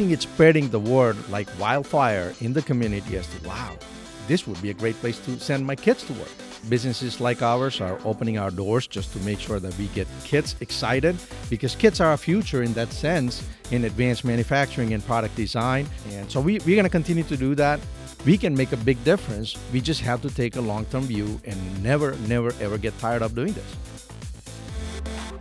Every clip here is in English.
think it's spreading the word like wildfire in the community as to wow, this would be a great place to send my kids to work. Businesses like ours are opening our doors just to make sure that we get kids excited because kids are our future in that sense in advanced manufacturing and product design. And so we, we're going to continue to do that. We can make a big difference. We just have to take a long term view and never, never, ever get tired of doing this.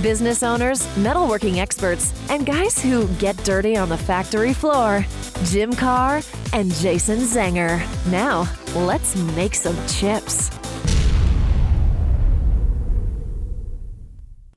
business owners, metalworking experts, and guys who get dirty on the factory floor. Jim Carr and Jason Zenger. Now, let's make some chips.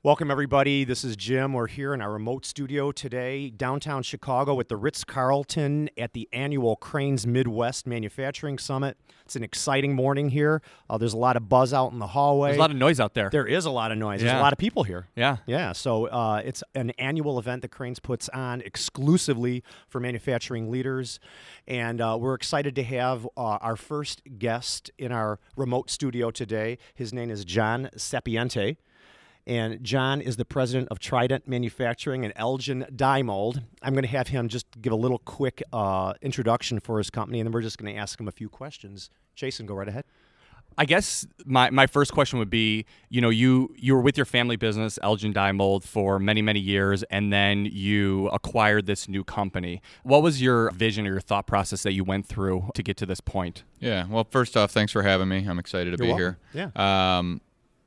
Welcome, everybody. This is Jim. We're here in our remote studio today, downtown Chicago, at the Ritz Carlton at the annual Crain's Midwest Manufacturing Summit. It's an exciting morning here. Uh, there's a lot of buzz out in the hallway. There's a lot of noise out there. There is a lot of noise. There's a lot of people here. Yeah. Yeah. So uh, it's an annual event that Crain's puts on exclusively for manufacturing leaders. And uh, we're excited to have uh, our first guest in our remote studio today. His name is John Sapiente. And John is the president of Trident Manufacturing and Elgin Die Mold. I'm going to have him just give a little quick uh, introduction for his company, and then we're just going to ask him a few questions. Jason, go right ahead. I guess my, my first question would be, you know, you you were with your family business, Elgin Die Mold, for many many years, and then you acquired this new company. What was your vision or your thought process that you went through to get to this point? Yeah. Well, first off, thanks for having me. I'm excited to You're be welcome. here. Yeah. Um,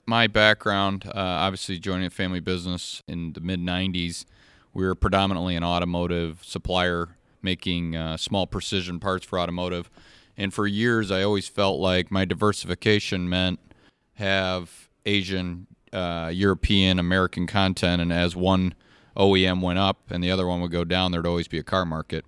my background, uh, obviously joining a family business in the mid 90s, we were predominantly an automotive supplier making uh, small precision parts for automotive. And for years, I always felt like my diversification meant have Asian, uh, European, American content. And as one OEM went up and the other one would go down, there'd always be a car market.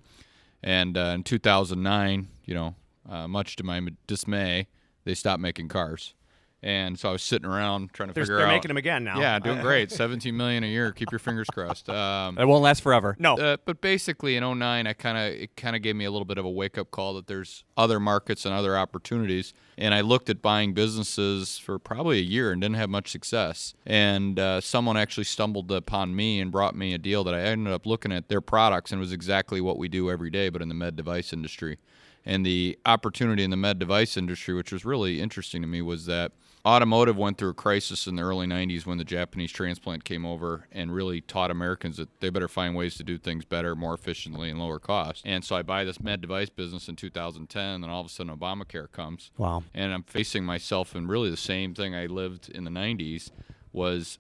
And uh, in 2009, you know, uh, much to my dismay, they stopped making cars. And so I was sitting around trying to They're, figure they're making them again now. Yeah, doing great. 17 million a year. Keep your fingers crossed. Um, It won't last forever. No. uh, but basically in 09 I kind of it kind of gave me a little bit of a wake up call that there's other markets and other opportunities and I looked at buying businesses for probably a year and didn't have much success and uh, someone actually stumbled upon me and brought me a deal that I ended up looking at their products and it was exactly what we do every day but in the med device industry and the opportunity in the med device industry which was really interesting to me was that automotive went through a crisis in the early 90s when the Japanese transplant came over and really taught Americans that they better find ways to do things better, more efficiently, and lower cost. And so I buy this med device business in 2010, and all of a sudden Obamacare comes. Wow. And I'm facing myself in really the same thing I lived in the 90s was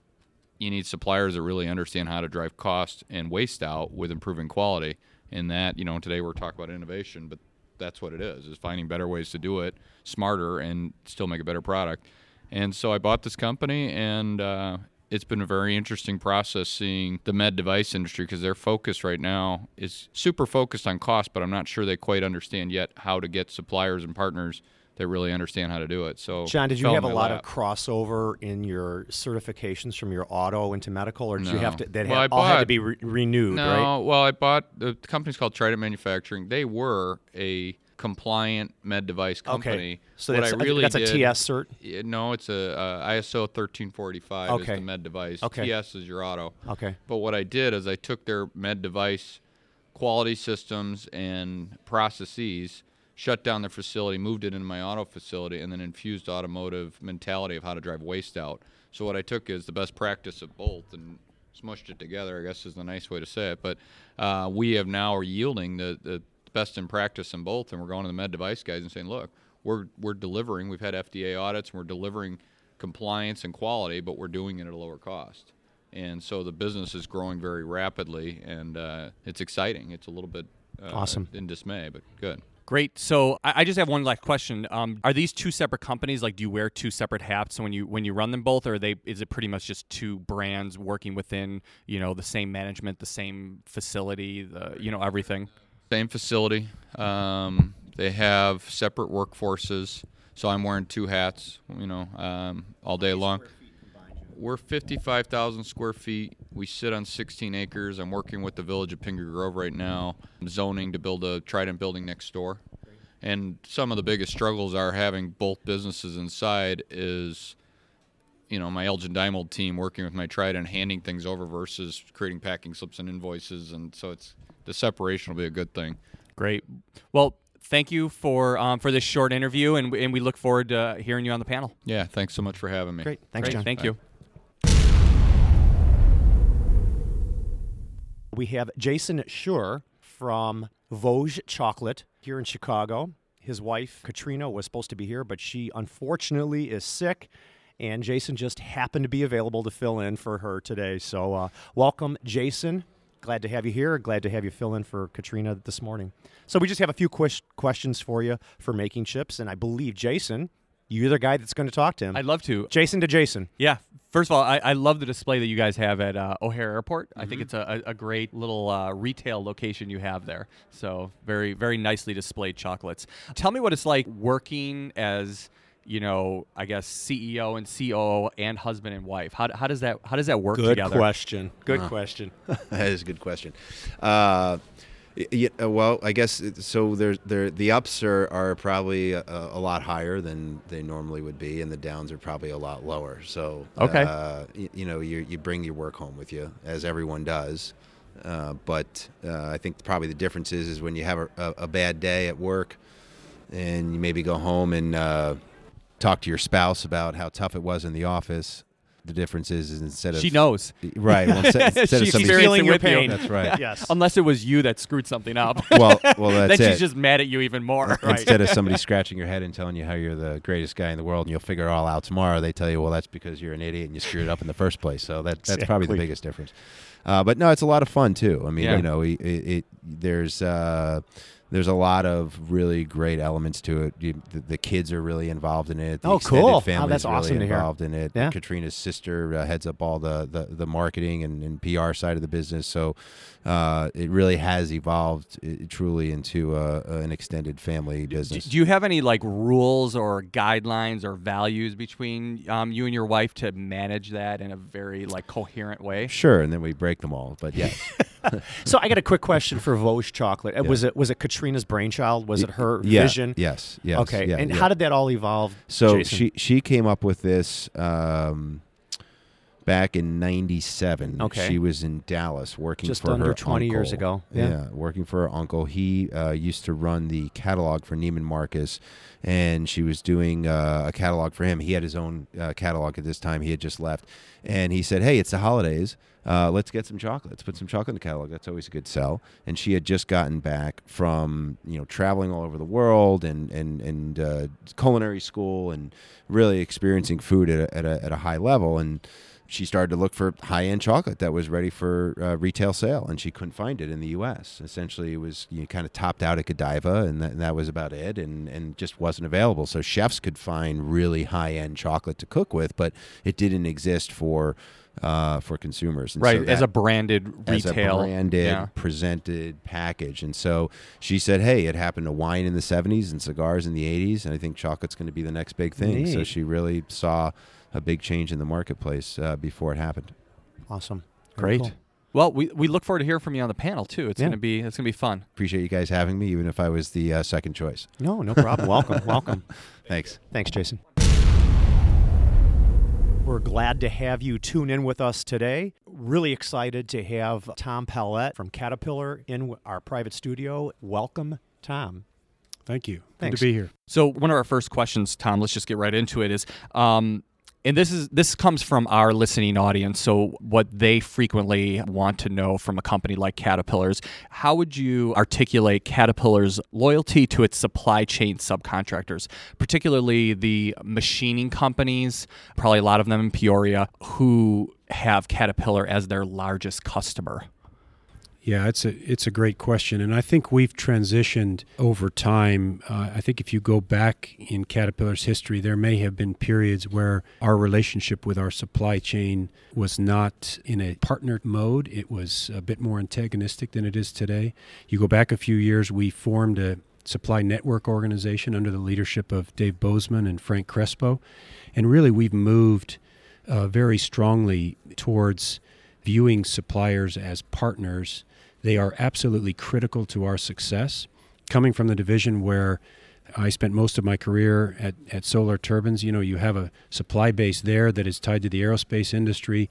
you need suppliers that really understand how to drive cost and waste out with improving quality. And that, you know, today we're talking about innovation, but that's what it is, is finding better ways to do it smarter and still make a better product. And so I bought this company, and uh, it's been a very interesting process seeing the med device industry because their focus right now is super focused on cost, but I'm not sure they quite understand yet how to get suppliers and partners that really understand how to do it. So, John, did you have a lot lap. of crossover in your certifications from your auto into medical, or did you have to? That Well, had, I all had to be re- renewed, No, right? well, I bought the company's called Trident Manufacturing. They were a compliant med device company. Okay, so what that's I really that's a did- TS cert. Yeah, No, it's a uh, ISO 13485 is the med device. Okay. TS is your auto. Okay. But what I did is I took their med device quality systems and processes, shut down their facility, moved it into my auto facility, and then infused automotive mentality of how to drive waste out. So what I took is the best practice of both and smushed it together. I guess is the nice way to say it. But uh, we have now are yielding the, the best in practice in both, and we're going to the med device guys and saying, look, we're we're delivering. We've had FDA audits, and we're delivering compliance and quality, but we're doing it at a lower cost. And so the business is growing very rapidly, and uh, it's exciting. It's a little bit uh, Awesome. in dismay, but good. Great. So I, I just have one last question. Um, are these two separate companies? Like, do you wear two separate hats when you when you run them both, or are they? Is it pretty much just two brands working within you know the same management, the same facility, the you know everything? Same facility. Um, They have separate workforces, so I'm wearing two hats, you know, um, all day long. We're 55,000 square feet. We sit on 16 acres. I'm working with the village of Pingree Grove right now, zoning to build a Trident building next door. And some of the biggest struggles are having both businesses inside is, you know, my Elgin Die Mold team working with my Trident, handing things over versus creating packing slips and invoices. And so it's the separation will be a good thing. Great. Well, thank you for um, for this short interview, and, and we look forward to hearing you on the panel. Yeah, thanks so much for having me. Great. Thanks, Great. John. Thank you. We have Jason Scher from Vosges Chocolate here in Chicago. His wife, Katrina, was supposed to be here, but she unfortunately is sick. And Jason just happened to be available to fill in for her today. So, uh, welcome, Jason. Glad to have you here. Glad to have you fill in for Katrina this morning. So, we just have a few ques- questions for you for making chips. And I believe, Jason, you're the guy that's going to talk to him. I'd love to. Jason to Jason. Yeah. First of all, I, I love the display that you guys have at uh, O'Hare Airport. I think it's a, a a great little uh, retail location you have there. So very, very nicely displayed chocolates. Tell me what it's like working as, you know, I guess CEO and COO and husband and wife. How, how does that how does that work Good together? question. Good question. that is a good question. Uh, y- y- uh, well, I guess so. There's there the ups are, are probably a, a lot higher than they normally would be, and the downs are probably a lot lower. So Okay. uh, y- you know, you you bring your work home with you, as everyone does. Uh, but uh, I think probably the difference is is when you have a, a, a bad day at work, and you maybe go home and uh, talk to your spouse about how tough it was in the office. The difference is, is instead of She knows. right. Well, instead, instead She's somebody experiencing feeling your with you. pain. that's right. yes. Unless it was you that screwed something up. Well, well, that's then that's she's just mad at you even more. Instead of somebody scratching your head and telling you how you're the greatest guy in the world and you'll figure it all out tomorrow, they tell you, well, that's because you're an idiot and you screwed it up in the first place. So that that's probably the biggest difference. Uh, but no, it's a lot of fun too. I mean, Yeah. you know, it, it, it there's uh, there's a lot of really great elements to it. You, the, the kids are really involved in it. The Oh, extended cool. Oh, Family's that's really awesome to hear. involved in it. Yeah. Katrina's sister uh, heads up all the, the, the marketing and, and PR side of the business. So uh, it really has evolved uh, truly into uh, an extended family Do, business. do you have any like rules or guidelines or values between um, you and your wife to manage that in a very like coherent way? Sure, and then we break them all. But yes, So I got a quick question for Vosges Chocolate. Uh, Was it was it Katrina's brainchild? Was it her yeah, vision? Yes, yes. Okay. yeah, and yeah. how did that all evolve? So Jason? she she came up with this um, back in '97. Okay. she was in Dallas working Just for under her 20 years uncle. ago. Yeah. working for her uncle. He uh, used to run the catalog for Neiman Marcus, and she was doing uh, a catalog for him. He had his own uh, catalog at this time. He had just left, and he said, "Hey, it's the holidays." Uh, let's get some chocolate. Let's put some chocolate in the catalog. That's always a good sell. And she had just gotten back from you know traveling all over the world and and and uh, culinary school and really experiencing food at a, at a at a high level. And she started to look for high end chocolate that was ready for uh, retail sale, and she couldn't find it in the U.S. Essentially, it was you know, kind of topped out at Godiva, and that, and that was about it, and and just wasn't available. So chefs could find really high end chocolate to cook with, but it didn't exist for uh, for consumers. And so Right, as a branded retail, as a branded, yeah. presented package. And so she said, "Hey, it happened to wine in the '70s and cigars in the '80s, and I think chocolate's going to be the next big thing." So she really saw a big change in the marketplace uh, before it happened. awesome. Very Great. cool. Well, we, we look forward to hearing from you on the panel too. It's Yeah. gonna be it's gonna be fun. Appreciate you guys having me, even if I was the uh, second choice. No, no problem. welcome, welcome. Thanks. Thanks, Jason. We're glad to have you tune in with us today. Really excited to have Tom Pellette from Caterpillar in our private studio. Welcome, Tom. Thank you. Good Thanks. to be here. So one of our first questions, Tom, let's just get right into it. Is um, and this is this comes from our listening audience. So what they frequently want to know from a company like Caterpillar's, how would you articulate Caterpillar's loyalty to its supply chain subcontractors, particularly the machining companies, probably a lot of them in Peoria, who have Caterpillar as their largest customer? Yeah, it's a it's a great question, and I think we've transitioned over time. Uh, I think if you go back in Caterpillar's history, there may have been periods where our relationship with our supply chain was not in a partner mode. It was a bit more antagonistic than it is today. You go back a few years, we formed a supply network organization under the leadership of Dave Bozeman and Frank Crespo. And really, we've moved uh, very strongly towards viewing suppliers as partners. They are absolutely critical to our success. Coming from the division where I spent most of my career at, at Solar Turbines, you know, you have a supply base there that is tied to the aerospace industry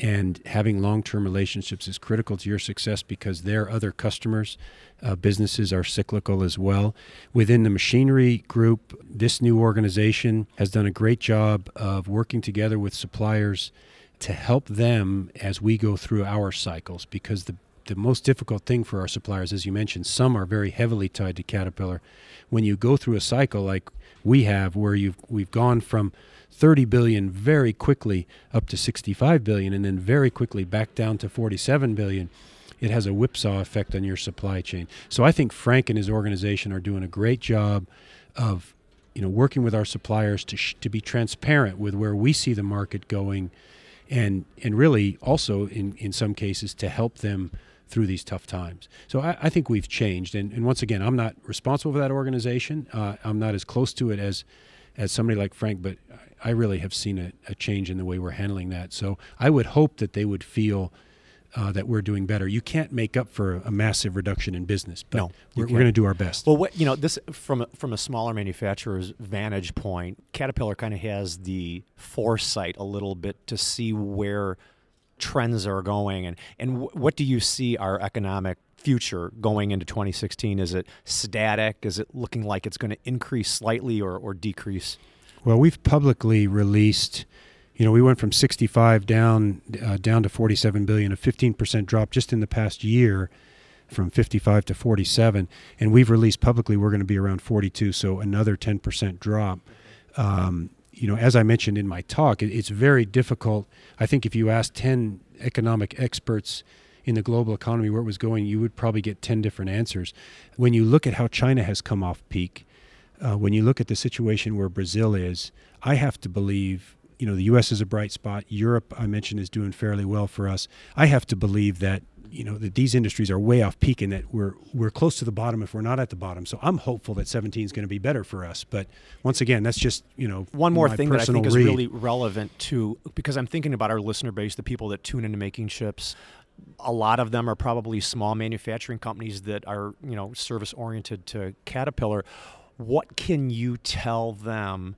and having long-term relationships is critical to your success because their other customers uh, businesses are cyclical as well within the machinery group this new organization has done a great job of working together with suppliers to help them as we go through our cycles because the the most difficult thing for our suppliers as you mentioned some are very heavily tied to caterpillar. When you go through a cycle like we have where you've we've gone from 30 billion very quickly up to 65 billion and then very quickly back down to 47 billion it has a whipsaw effect on your supply chain. So i think frank and his organization are doing a great job of you know working with our suppliers to sh- to be transparent with where we see the market going and and really also in in some cases to help them through these tough times. So I, I think we've changed, and, and, once again, I'm not responsible for that organization. Uh, I'm not as close to it as as somebody like Frank, but I really have seen a, a, change in the way we're handling that. So I would hope that they would feel uh, that we're doing better. You can't make up for a, massive reduction in business, but no, we're, we're going to do our best. Well, what, you know, this from from a smaller manufacturer's vantage point, Caterpillar kind of has the foresight a little bit to see where trends are going, and and w- what do you see our economic future going into 2016? Is it static? Is it looking like it's going to increase slightly or, or decrease? Well, we've publicly released, you know, we went from 65 down uh, down to 47 billion, a 15% drop just in the past year from 55 to 47 and we've released publicly we're going to be around 42 so another 10% drop um, you know as i mentioned in my talk it, it's very difficult i think if you ask 10 economic experts in the global economy where it was going you would probably get 10 different answers when you look at how china has come off peak uh, when you look at the situation where Brazil is, I have to believe, you know, the U.S. is a bright spot. Europe, I mentioned, is doing fairly well for us. I have to believe that, you know, that these industries are way off peak and that we're we're close to the bottom if we're not at the bottom. So I'm hopeful that 17 is going to be better for us. But once again, that's just, you know, one more thing that I think read. is really relevant to because I'm thinking about our listener base, the people that tune into making chips a lot of them are probably small manufacturing companies that are you know service oriented to Caterpillar what can you tell them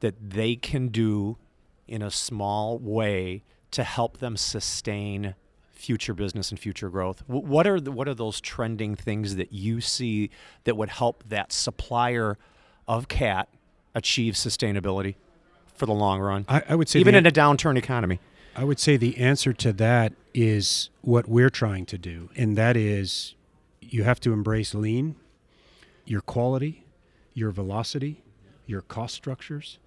that they can do in a small way to help them sustain future business and future growth? What are the, what are those trending things that you see that would help that supplier of cat achieve sustainability for the long run? I, I would say even in a downturn economy. I would say the answer to that is what we're trying to do, and that is you have to embrace lean, your quality, your velocity, your cost structures,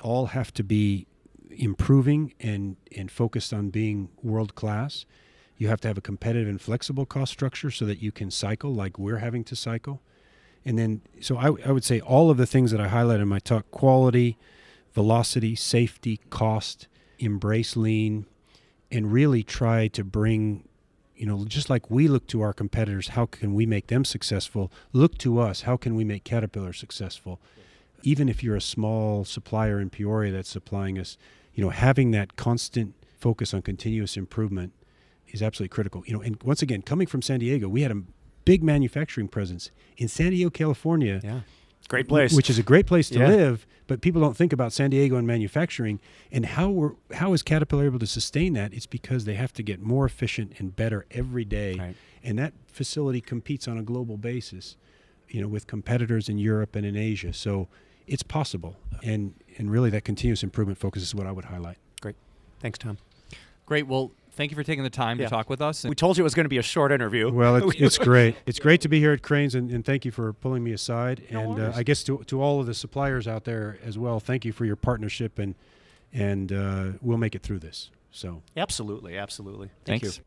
all have to be improving and, and focused on being world class. You have to have a competitive and flexible cost structure so that you can cycle like we're having to cycle. And then, so I, I would say all of the things that I highlighted in my talk quality, velocity, safety, cost, embrace lean, and really try to bring you know, just like we look to our competitors, how can we make them successful? Look to us, how can we make Caterpillar successful? Even if you're a small supplier in Peoria that's supplying us, you know, having that constant focus on continuous improvement is absolutely critical. You know, and once again, coming from San Diego, we had a big manufacturing presence in San Diego, California. Yeah. Great place. Which is a great place to yeah. live, but people don't think about San Diego and manufacturing and how we're, how is Caterpillar able to sustain that? It's because they have to get more efficient and better every day. Right. And that facility competes on a global basis, you know, with competitors in Europe and in Asia. So it's possible. And and really that continuous improvement focus is what I would highlight. Great. Thanks, Tom. Great. Well, thank you for taking the time Yeah. to talk with us. We told you it was going to be a short interview. Well, it's, it's great. It's great to be here at Crain's, and, and thank you for pulling me aside. No and uh. I guess to, to all of the suppliers out there as well, thank you for your partnership, and and uh, we'll make it through this. So Absolutely, absolutely. Thank Thanks. you.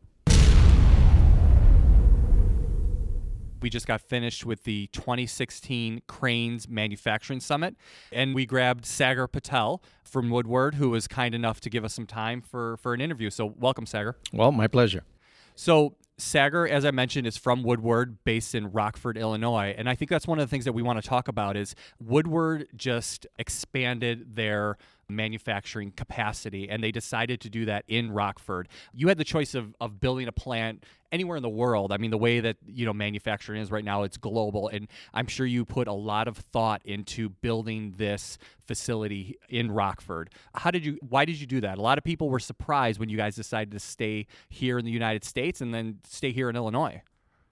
We just got finished with the 2016 Crain's Manufacturing Summit, and we grabbed Sagar Patel from Woodward, who was kind enough to give us some time for, for an interview. So, welcome, Sagar. Well, my pleasure. So, Sagar, as I mentioned, is from Woodward, based in Rockford, Illinois, and I think that's one of the things that we want to talk about. Is Woodward just expanded their manufacturing capacity and they decided to do that in Rockford. You had the choice of, of building a plant anywhere in the world. I mean the way that you know manufacturing is right now it's global and I'm sure you put a lot of thought into building this facility in Rockford. How did you why did you do that? A lot of people were surprised when you guys decided to stay here in the United States and then stay here in Illinois.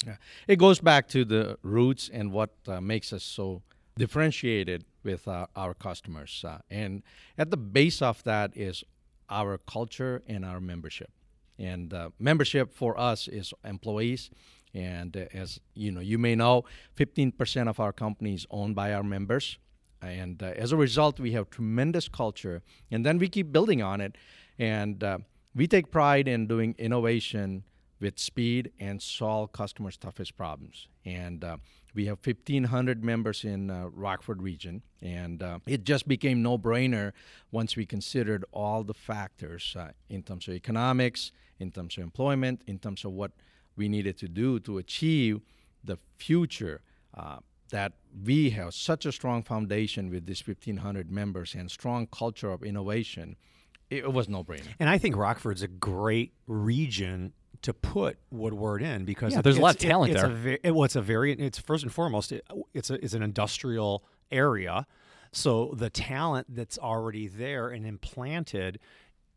Yeah. It goes back to the roots and what uh, makes us so differentiated with uh, our customers. Uh, and at the base of that is our culture and our membership. And uh, membership for us is employees. And uh, as you know, you may know, 15% of our company is owned by our members. And uh, as a result, we have tremendous culture. And then we keep building on it. And uh, we take pride in doing innovation with speed and solve customers' toughest problems. And uh, we have 1,500 members in uh, Rockford region, and uh, it just became no-brainer once we considered all the factors uh, in terms of economics, in terms of employment, in terms of what we needed to do to achieve the future. Uh, that we have such a strong foundation with these 1,500 members and strong culture of innovation. It was no-brainer. And I think Rockford's a great region to put Woodward in because Yeah, it- there's a lot of talent it, it's there. A ve- it, well, it's a very it's first and foremost it, it's a, it's an industrial area, so the talent that's already there and implanted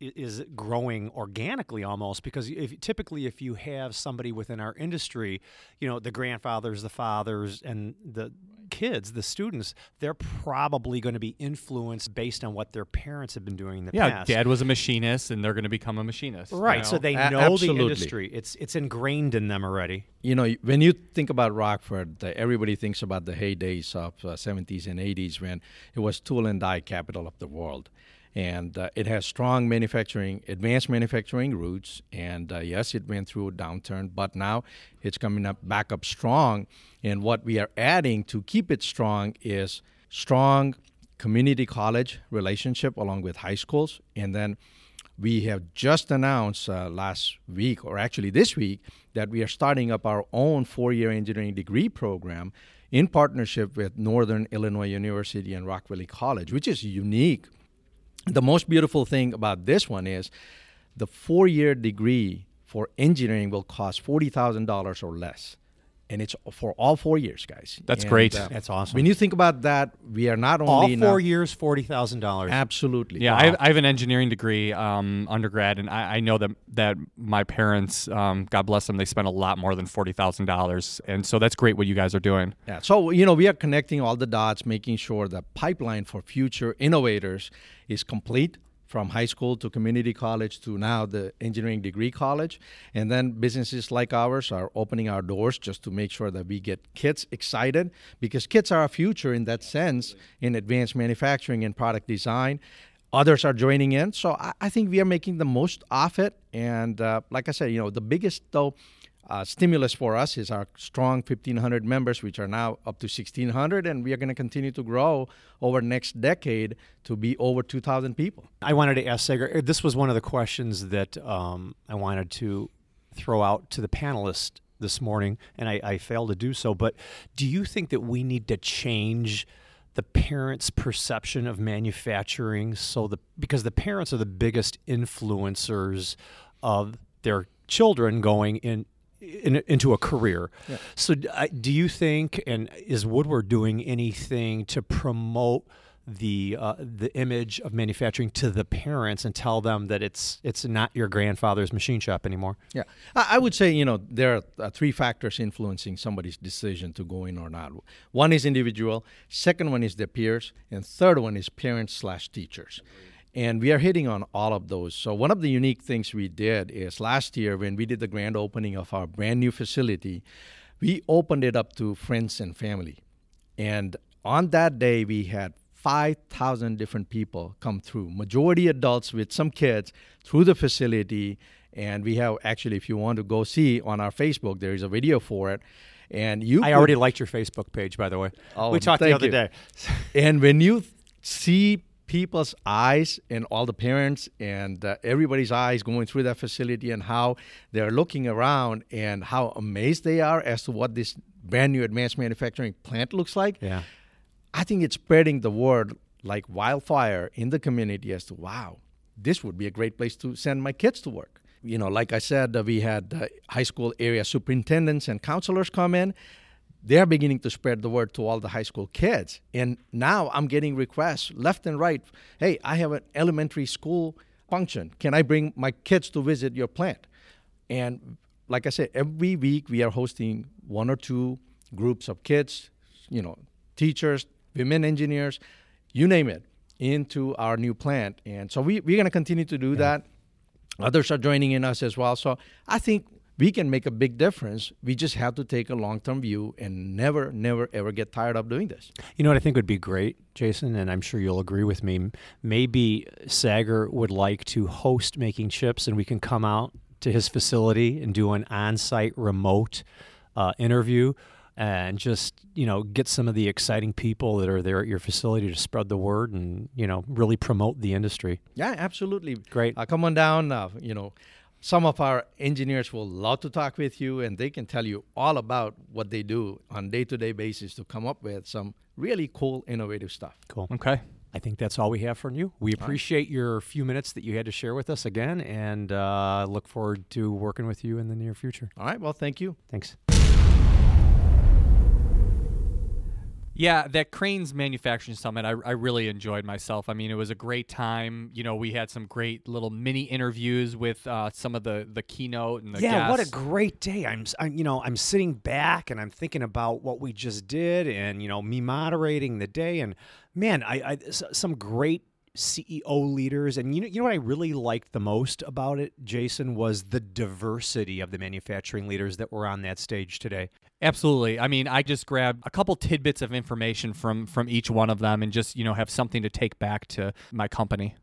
is growing organically almost because if typically if you have somebody within our industry, you know the grandfathers, the fathers, and the kids, the students, they're probably going to be influenced based on what their parents have been doing in the Yeah, past. dad was a machinist and they're going to become a machinist. you Right, so they A- know absolutely. the industry. It's it's ingrained in them already. you know, when you think about Rockford, uh, everybody thinks about the heydays of uh, 70s and 80s when it was tool and die capital of the world. And uh, it has strong manufacturing, advanced manufacturing roots. And uh, yes, it went through a downturn, but now it's coming up back up strong. And what we are adding to keep it strong is strong community college relationship along with high schools. And then we have just announced uh, last week, or actually this week, that we are starting up our own four year engineering degree program in partnership with Northern Illinois University and Rock Valley College, which is unique. The most beautiful thing about this one is the four year degree for engineering will cost $40,000 or less. And it's for all four years, guys. That's And, great. That's awesome. When you think about that, we are not only All four now- years, forty thousand dollars. Absolutely. Yeah, I, have, I have an engineering degree, um, undergrad, and I, I know that that my parents, um, God bless them, they spent a lot more than forty thousand dollars, and so that's great what you guys are doing. Yeah. So, you know, we are connecting all the dots, making sure the pipeline for future innovators is complete from high school to community college to now the engineering degree college. And then businesses like ours are opening our doors just to make sure that we get kids excited because kids are our future in that sense in advanced manufacturing and product design. Others are joining in. So I, I think we are making the most of it. And uh, like I said, you know, the biggest, though, uh, stimulus for us is our strong 1,500 members, which are now up to 1,600, and we are going to continue to grow over next decade to be over 2,000 people. I wanted to ask Sagar. uh, This was one of the questions that um, I wanted to throw out to the panelists this morning, and I, I failed to do so. But do you think that we need to change the parents' perception of manufacturing so the because the parents are the biggest influencers of their children going in. In, into a career. So, d- I- do you think, and is Woodward doing anything to promote the uh, the image of manufacturing to the parents and tell them that it's it's not your grandfather's machine shop anymore? Yeah, I, I would say you know there are uh, three factors influencing somebody's decision to go in or not. One is individual, second one is their peers, and third one is parents slash teachers. And we are hitting on all of those. So one of the unique things we did is last year when we did the grand opening of our brand new facility, we opened it up to friends and family. And on that day, we had 5,000 different people come through, majority adults with some kids through the facility. And we have actually, if you want to go see on our Facebook, there is a video for it. And you I could- already liked your Facebook page, by the way. Oh, we talked the other you. day. and when you see people's eyes and all the parents and uh, everybody's eyes going through that facility and how they're looking around and how amazed they are as to what this brand new advanced manufacturing plant looks like. Yeah. I think it's spreading the word like wildfire in the community as to wow, this would be a great place to send my kids to work. You know, like I said, uh, we had uh, high school area superintendents and counselors come in. They're beginning to spread the word to all the high school kids. And now I'm getting requests left and right. Hey, I have an elementary school function. Can I bring my kids to visit your plant? And like I said, every week we are hosting one or two groups of kids, you know, teachers, women engineers, you name it, into our new plant. And so we, we're going to continue to do that. Others are joining in us as well. So I think we can make a big difference. We just have to take a long term view and never, never, ever get tired of doing this. You know what I think would be great, Jason, and I'm sure you'll agree with me. Maybe Sagar would like to host making chips, and we can come out to his facility and do an on-site remote uh, interview and just you know get some of the exciting people that are there at your facility to spread the word and you know really promote the industry. Yeah, absolutely. Great. Uh, come on down. Uh, you know, some of our engineers will love to talk with you, and they can tell you all about what they do on day-to-day basis to come up with some really cool, innovative stuff. Cool. Okay. I think that's all we have from you. We appreciate your few minutes that you had to share with us again, and uh, look forward to working with you in the near future. All right. Well, thank you. Thanks. Yeah, that Crain's Manufacturing Summit, I, I really enjoyed myself. I mean, it was a great time. You know, we had some great little mini interviews with uh, some of the the keynote and the yeah, what a great day! I'm, I'm, you know, I'm sitting back and I'm thinking about what we just did, and you know, me moderating the day, and man, I, I some great CEO leaders, and you know, you know what I really liked the most about it, Jason, was the diversity of the manufacturing leaders that were on that stage today. Absolutely. I mean, I just grabbed a couple tidbits of information from from each one of them, and just you know have something to take back to my company.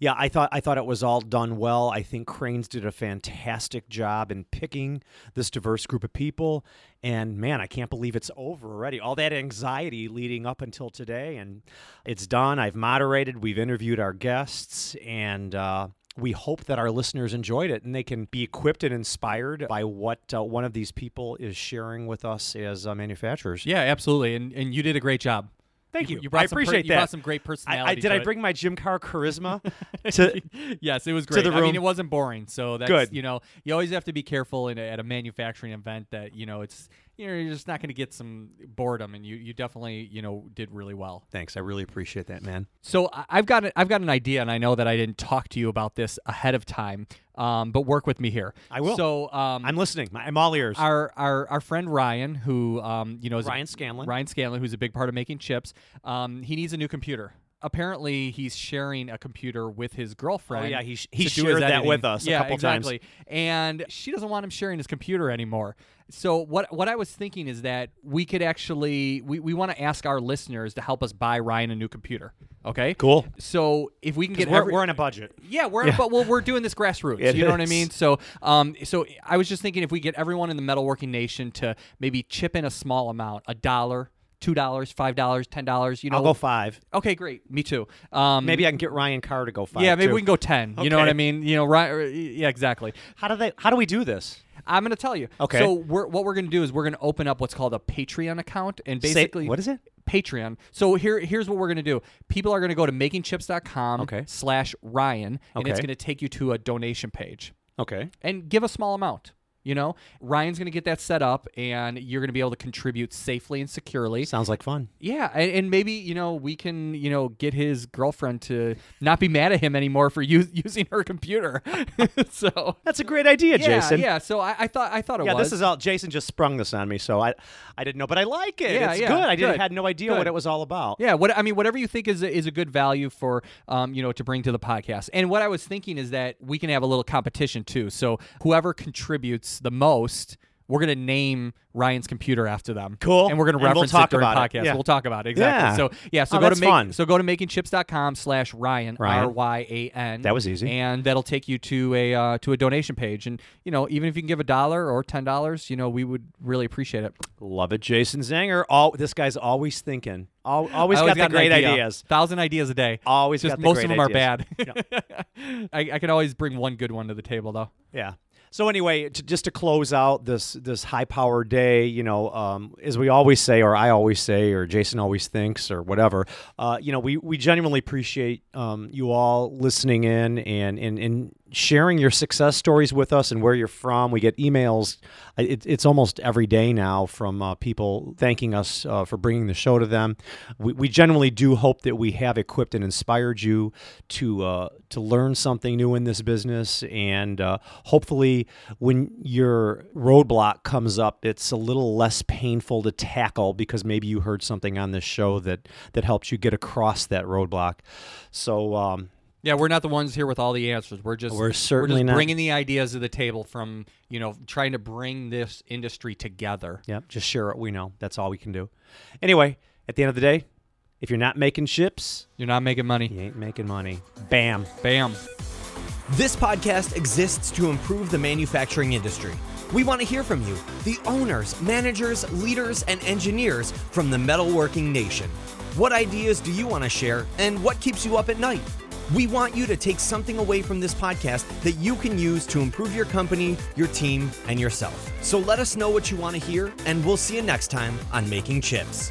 Yeah, I thought I thought it was all done well. I think Crain's did a fantastic job in picking this diverse group of people. And man, I can't believe it's over already. All that anxiety leading up until today, and it's done. I've moderated. We've interviewed our guests, and uh, we hope that our listeners enjoyed it and they can be equipped and inspired by what uh, one of these people is sharing with us as uh, manufacturers. Yeah, absolutely. And and you did a great job. Thank you. You brought I some per- appreciate you that. brought some great I, personality. I did. to I bring my Jim Carr charisma to yes, it was to great. the I mean, room. it wasn't boring. So that's Good. you know, you always have to be careful in a, at a manufacturing event that you know it's you know you're just not going to get some boredom, and you you definitely you know did really well. Thanks. I really appreciate that, man. So I've got a, I've got an idea, and I know that I didn't talk to you about this ahead of time, um, but work with me here. I will. So um, I'm listening. I'm all ears. our our our friend Ryan, who um, you know a- Ryan Scanlon. Ryan Scanlon, who's a big part of making chips. Um, he needs a new computer. Apparently, he's sharing a computer with his girlfriend. Oh, yeah, he sh- he to do his shared that with us a yeah, couple times. exactly. And she doesn't want him sharing his computer anymore. So what what I was thinking is that we could actually we, we want to ask our listeners to help us buy Ryan a new computer. Okay. Cool. So if we can get we're, every- we're on a budget. yeah, we're but well, we're doing this grassroots. It you know what I mean? So, um, so I was just thinking if we get everyone in the metalworking nation to maybe chip in a small amount, a dollar, two dollars, five dollars, ten dollars. You know, I'll go five. Okay, great. Me too. Um, Maybe I can get Ryan Carr to go five. yeah, maybe too. we can go ten. You know what I mean? You know, right? Yeah, exactly. How do they? How do we do this? I'm going to tell you. Okay. So we're, what we're going to do is we're going to open up what's called a Patreon account, and Say- basically, what is it? Patreon. So here, here's what we're going to do. People are going to go to makingchips.com Okay. slash Ryan, and it's going to take you to a donation page Okay. and give a small amount. You know, Ryan's going to get that set up, and you're going to be able to contribute safely and securely. Sounds like fun. Yeah, and, and maybe you know we can you know get his girlfriend to not be mad at him anymore for u- using her computer. so That's a great idea, yeah, Jason. yeah. So I, I thought I thought it Yeah, was. this is all. Jason just sprung this on me, so I, I didn't know, but I like it. Yeah, it's yeah, good. I didn't good, had no idea good. what it was all about. Yeah, what I mean, whatever you think is a, is a good value for um, you know to bring to the podcast. And what I was thinking is that we can have a little competition too. So whoever contributes the most, we're gonna name Ryan's computer after them. Cool. And we're gonna And we'll reference talk it during about it. podcast. Yeah. We'll talk about it exactly. Yeah. So yeah, so Oh, go that's to make, fun. so go to makingchips.com slash Ryan. R Y A N. That was easy. And that'll take you to a uh, to a donation page. And you know, even if you can give a dollar or ten dollars, you know, we would really appreciate it. Love it, Jason Zenger. All this guy's always thinking. Al- always I got the great idea. ideas. Thousand ideas a day. Always Just got the most of them are ideas. bad. I, I can always bring one good one to the table though. Yeah. So anyway, to, just to close out this this high power day, you know, um, as we always say, or I always say, or Jason always thinks, or whatever, uh, you know, we we genuinely appreciate um, you all listening in and and and sharing your success stories with us and where you're from. We get emails. It, it's almost every day now from uh, people thanking us uh, for bringing the show to them. We, we genuinely do hope that we have equipped and inspired you to uh, to learn something new in this business, and uh, hopefully, when your roadblock comes up, it's a little less painful to tackle because maybe you heard something on this show that that helps you get across that roadblock. So. Um, Yeah, we're not the ones here with all the answers. We're just We're certainly just not. bringing the ideas to the table from you know trying to bring this industry together. Yep, just share what we know. That's all we can do. Anyway, at the end of the day, if you're not making ships, You're not making money. you ain't making money. Bam. Bam. This podcast exists to improve the manufacturing industry. We want to hear from you, the owners, managers, leaders, and engineers from the metalworking nation. What ideas do you want to share, and what keeps you up at night? We want you to take something away from this podcast that you can use to improve your company, your team, and yourself. So let us know what you want to hear, and we'll see you next time on Making Chips.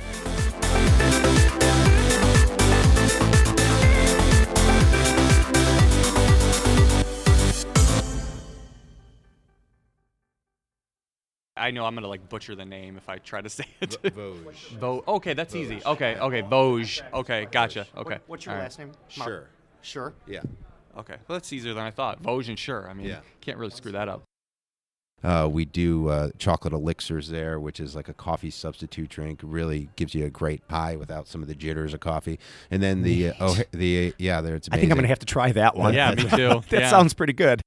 I know I'm gonna like butcher the name if I try to say it. Vosges. Vo- okay, that's easy. Okay, okay, Vosges. Okay, gotcha. Okay. What's your All right. last name? Sure. Sure. Yeah. Okay, well, that's easier than I thought. Vosges sure. I mean, Yeah. can't really screw that up. Uh, we do uh, chocolate elixirs there, which is like a coffee substitute drink. Really gives you a great pie without some of the jitters of coffee. And then the uh, oh the yeah, there it's I think I'm going to have to try that one. Yeah, me too. that Yeah. sounds pretty good.